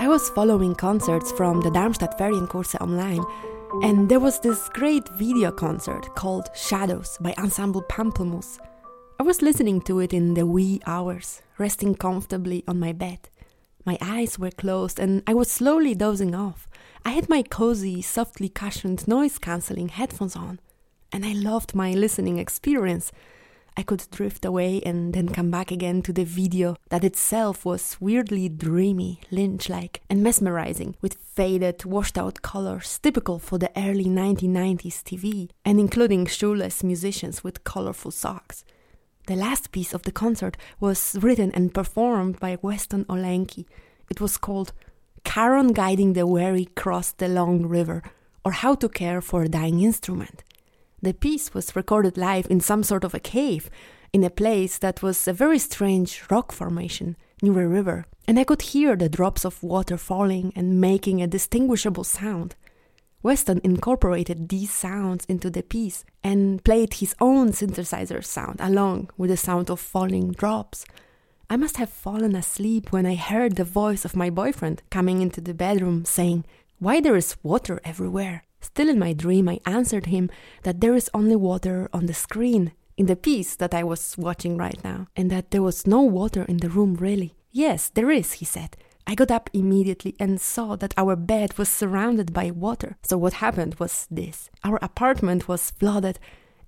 I was following concerts from the Darmstadt Ferienkurse online, and there was this great video concert called Shadows by Ensemble Pamplemousse. I was listening to it in the wee hours, resting comfortably on my bed. My eyes were closed and I was slowly dozing off. I had my cozy, softly cushioned noise cancelling headphones on, and I loved my listening experience. I could drift away and then come back again to the video that itself was weirdly dreamy, Lynch like, and mesmerizing, with faded, washed out colors typical for the early 1990s TV, and including shoeless musicians with colorful socks. The last piece of the concert was written and performed by Weston Olencki. It was called Charon Guiding the Weary Cross the Long River, or How to Care for a Dying Instrument. The piece was recorded live in some sort of a cave, in a place that was a very strange rock formation near a river, and I could hear the drops of water falling and making a distinguishable sound. Weston incorporated these sounds into the piece and played his own synthesizer sound along with the sound of falling drops. I must have fallen asleep when I heard the voice of my boyfriend coming into the bedroom saying, Why there is water everywhere? Still in my dream, I answered him that there is only water on the screen in the piece that I was watching right now, and that there was no water in the room really. Yes, there is, he said. I got up immediately and saw that our bed was surrounded by water. So, what happened was this our apartment was flooded.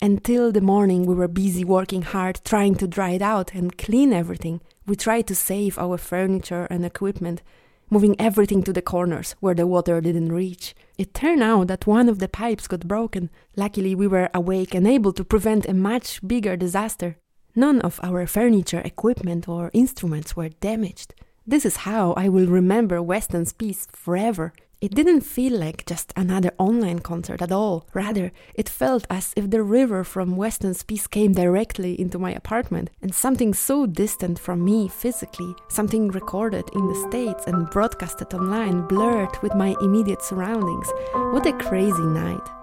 Until the morning, we were busy working hard, trying to dry it out and clean everything. We tried to save our furniture and equipment, moving everything to the corners where the water didn't reach. It turned out that one of the pipes got broken. Luckily, we were awake and able to prevent a much bigger disaster. None of our furniture, equipment, or instruments were damaged. This is how I will remember Weston's piece forever. It didn't feel like just another online concert at all. Rather, it felt as if the river from Weston's piece came directly into my apartment, and something so distant from me physically, something recorded in the States and broadcasted online, blurred with my immediate surroundings. What a crazy night.